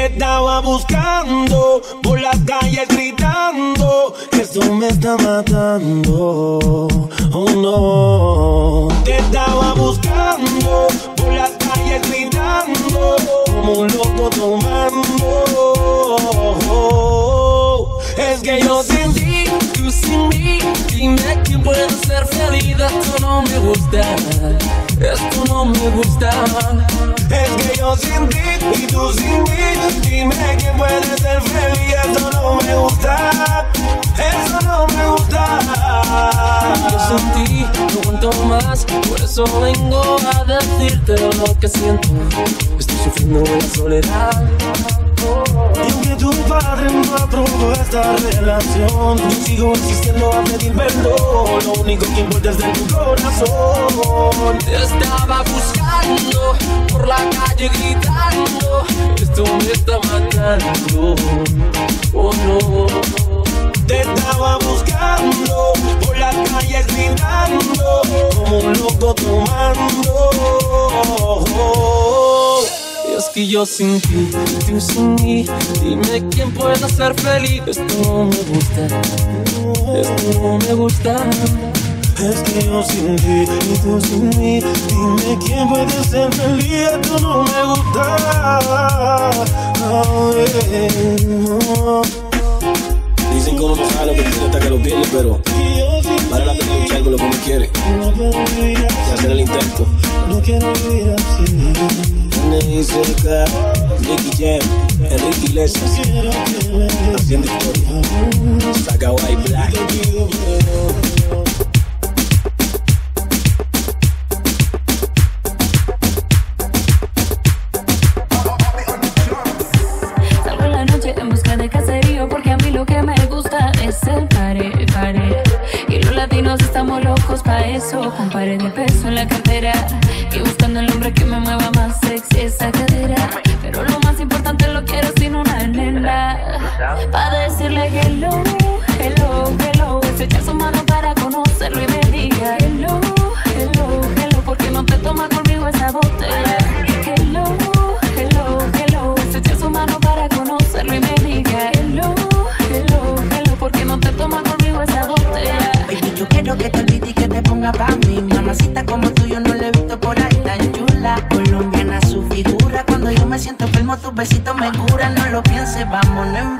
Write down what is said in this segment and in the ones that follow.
Te estaba buscando por las calles gritando que esto me está matando. Oh no. Te estaba buscando por las calles gritando como un loco tomando. Es que yo sin ti, tú sin mí, dime quién puede ser feliz. Esto no me gusta, esto no me gusta. Es que yo sin ti y tú sin mí, dime quién puede ser feliz. Esto no me gusta, eso no me gusta. Yo sin ti no cuento más, por eso vengo a decirte lo que siento. Estoy sufriendo en soledad. Y aunque tu padre no aprobó esta relación, yo sigo insistiendo a pedir perdón. Lo único que importa es de tu corazón. Te estaba buscando por la calle gritando. Esto me está matando. Oh no. Te estaba buscando por las calles gritando como un loco tomando. Y es que yo sin ti, tú sin mí, dime quién puede ser feliz. Esto no me gusta, esto no me gusta. Es que yo sin ti y tú sin mí, dime quién puede ser feliz. Esto no me gusta. No, eh, no. Dicen que uno no sabe lo que tiene hasta que lo pierde, pero vale la pena luchar con lo que uno quiere y hacer el intento. No quiero vivir así. Salgo en la noche en busca de caserío porque a mí lo que me gusta es el eso, con pares de peso en la cartera. Y buscando el hombre que me mueva más sexy esa cadera. Pero lo más importante lo quiero sin una nena. Pa' decirle hello, hello, hello. Estrechar su mano para conocerlo y Mamacita como tú, yo no le he visto por ahí tan chula. Colombiana su figura. Cuando yo me siento enfermo, tus besitos me curan. No lo pienses, vámonos en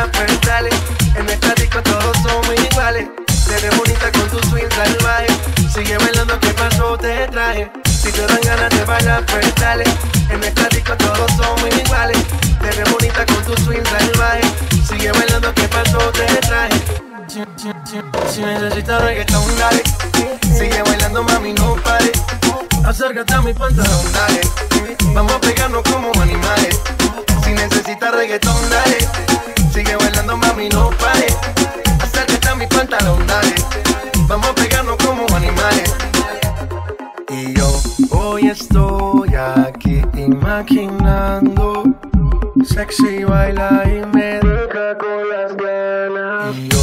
En el disco todos somos iguales. Te bonita con tu swing salvaje. Sigue bailando, ¿qué pasó? Te traje. Si te dan ganas de bailar, pues dale. En el disco todos somos iguales. Te ves bonita con tu swing salvaje. Sigue bailando, ¿qué pasó? Te traje. Si necesitas reggaetón, dale. Sigue bailando, mami, no pare. Acércate a mi pantalón, dale. Vamos a pegarnos como animales. Si necesitas reggaetón, dale. Mami, no pare. Acércate a mi pantalón, dale. Vamos a pegarnos como animales. Y yo hoy estoy aquí imaginando. Sexy baila y me deja con las ganas. Y yo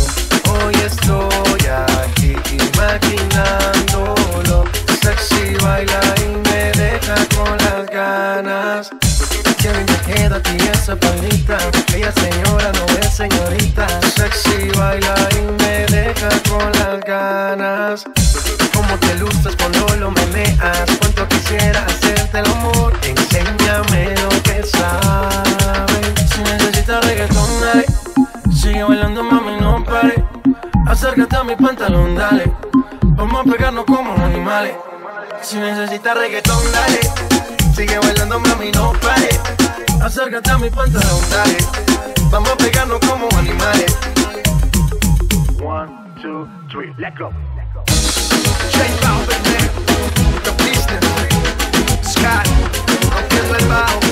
hoy estoy aquí imaginándolo. Sexy baila y me deja con las ganas. Qué bien te queda a ti esa palita. Ella señora Acércate a mi pantalón, dale. Vamos a pegarnos como animales. Si necesitas reggaetón, dale. Sigue bailando, mami, no pare. Acércate a mi pantalón, dale. Vamos a pegarnos como animales. One, two, three, let go. J Balvin, The Business, Scott, rompiendo el bajo.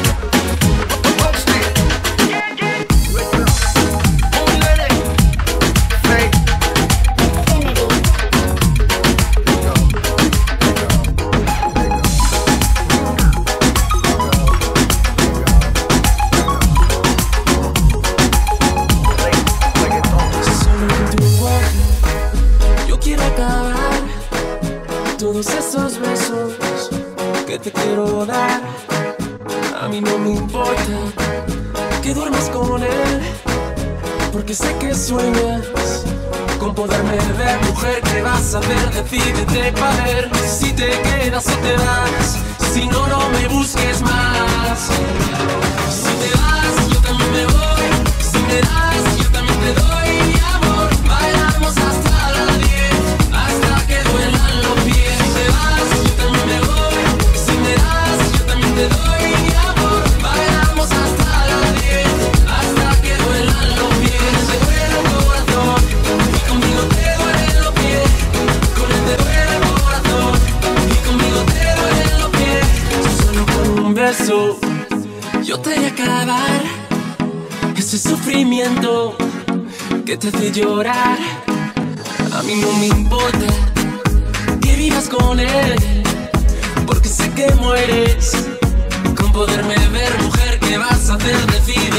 Te llorar. A mí no me importa que vivas con él, porque sé que mueres con poderme ver, mujer. ¿Qué vas a hacer? Decídete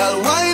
Girl, why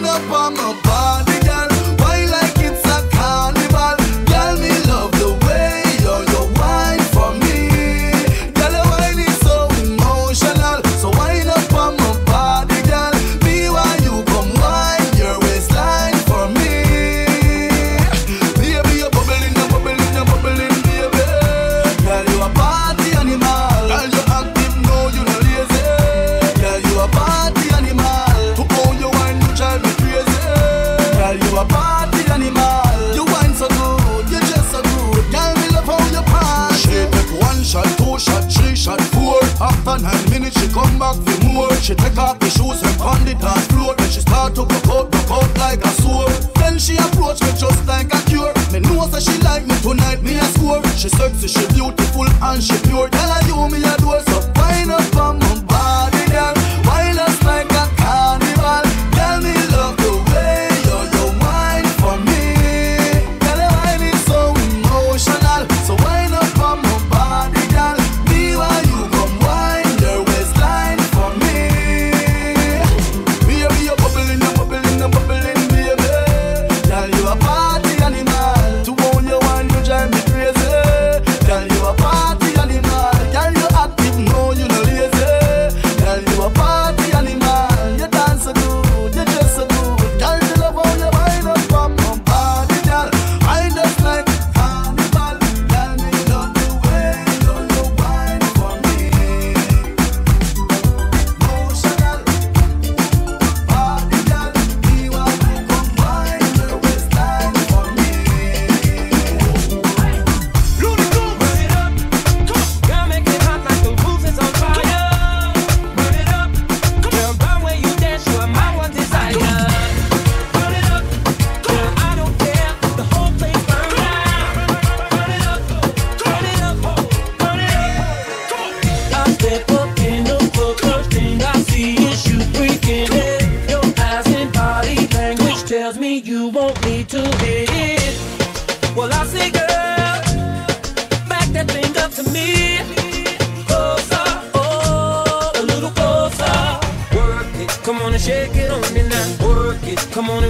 use me on the dance floor. Then she start to go out, broke out like a sore. Then she approach me just like a cure. Me know that she like me tonight, me a score. She sexy, she beautiful and she pure. Tell her you me adore, so fine up on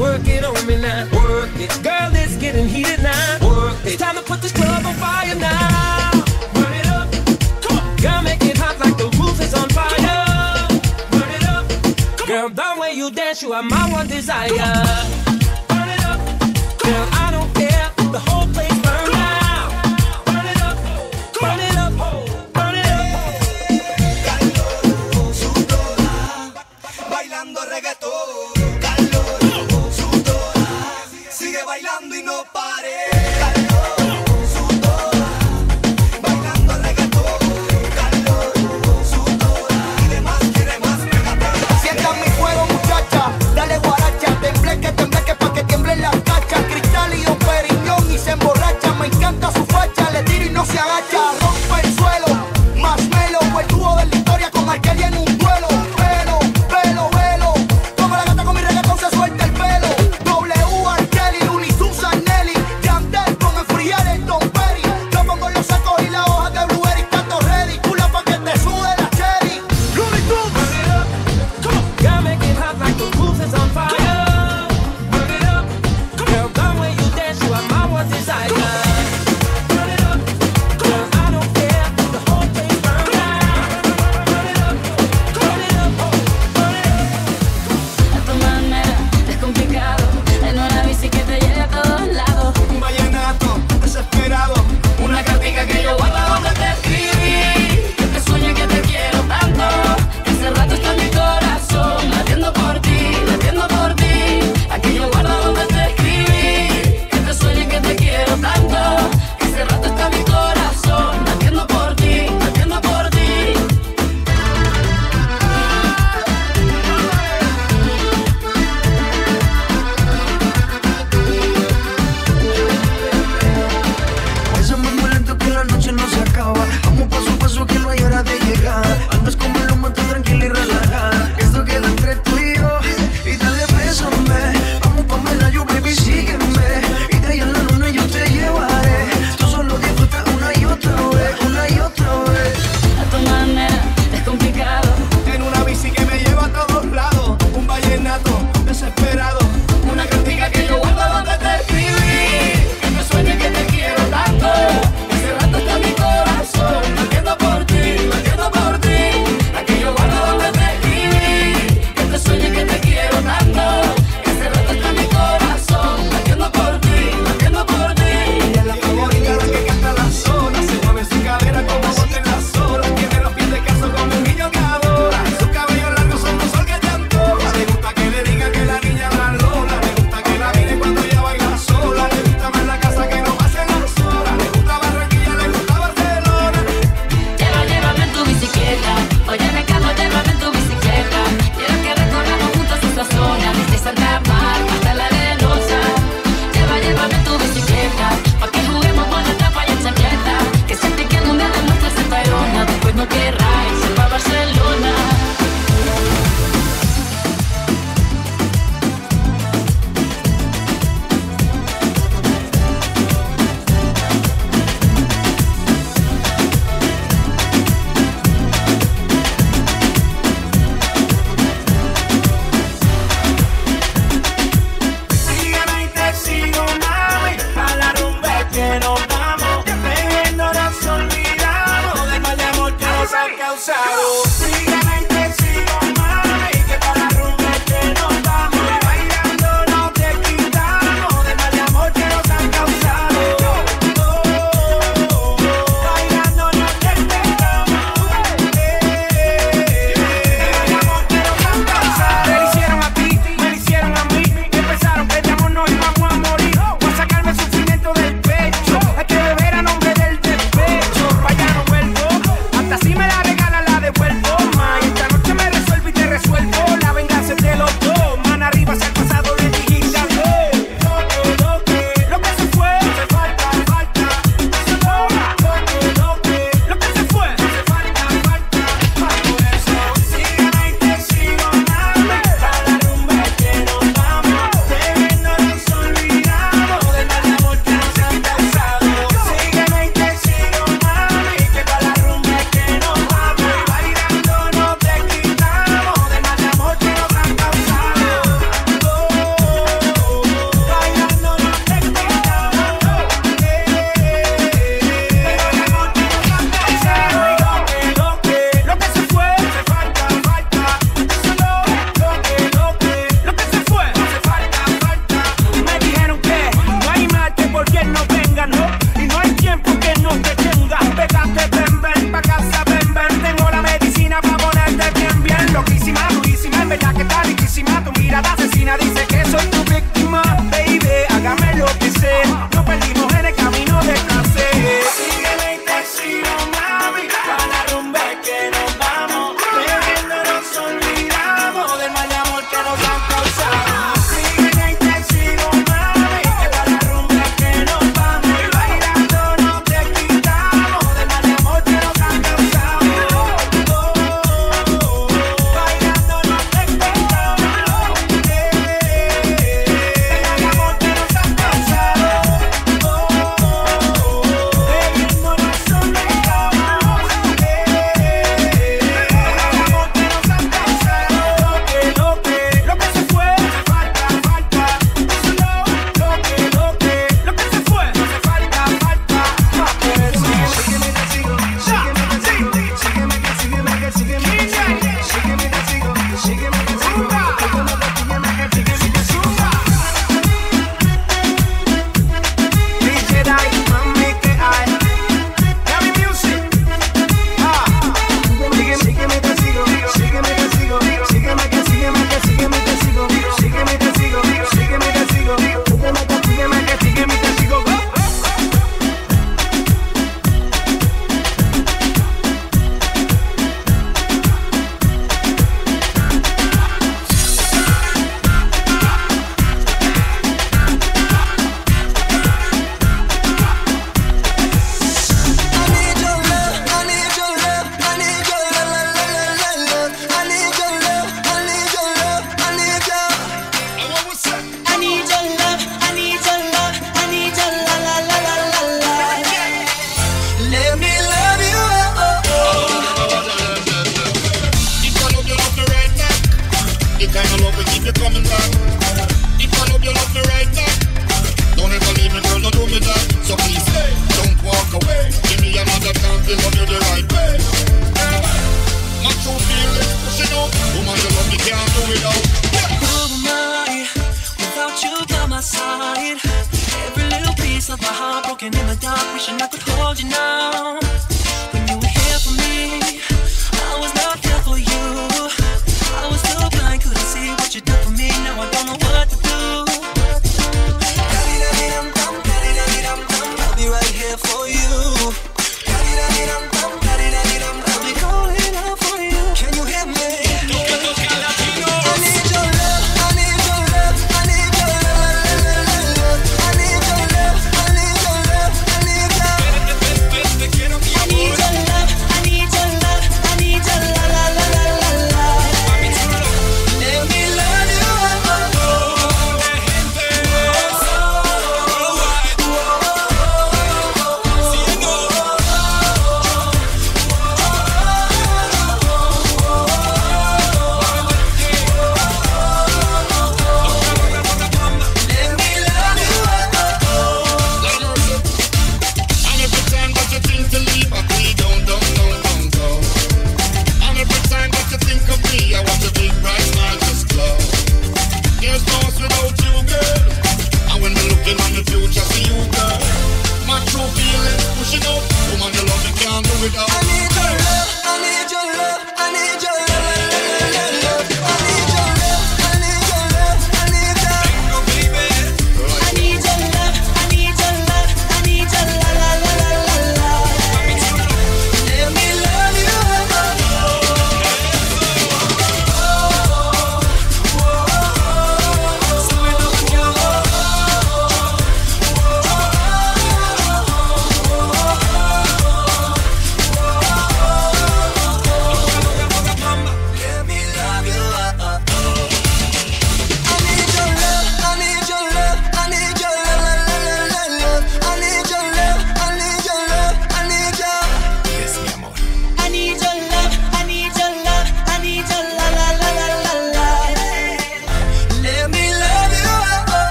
Work it on me now. Work it. Girl, it's getting heated now. Work it. Time to put this club on fire now. Burn it up. Come on. Girl, make it hot like the roof is on fire. Burn it up. Come on. Girl, the way you dance, you are my one desire.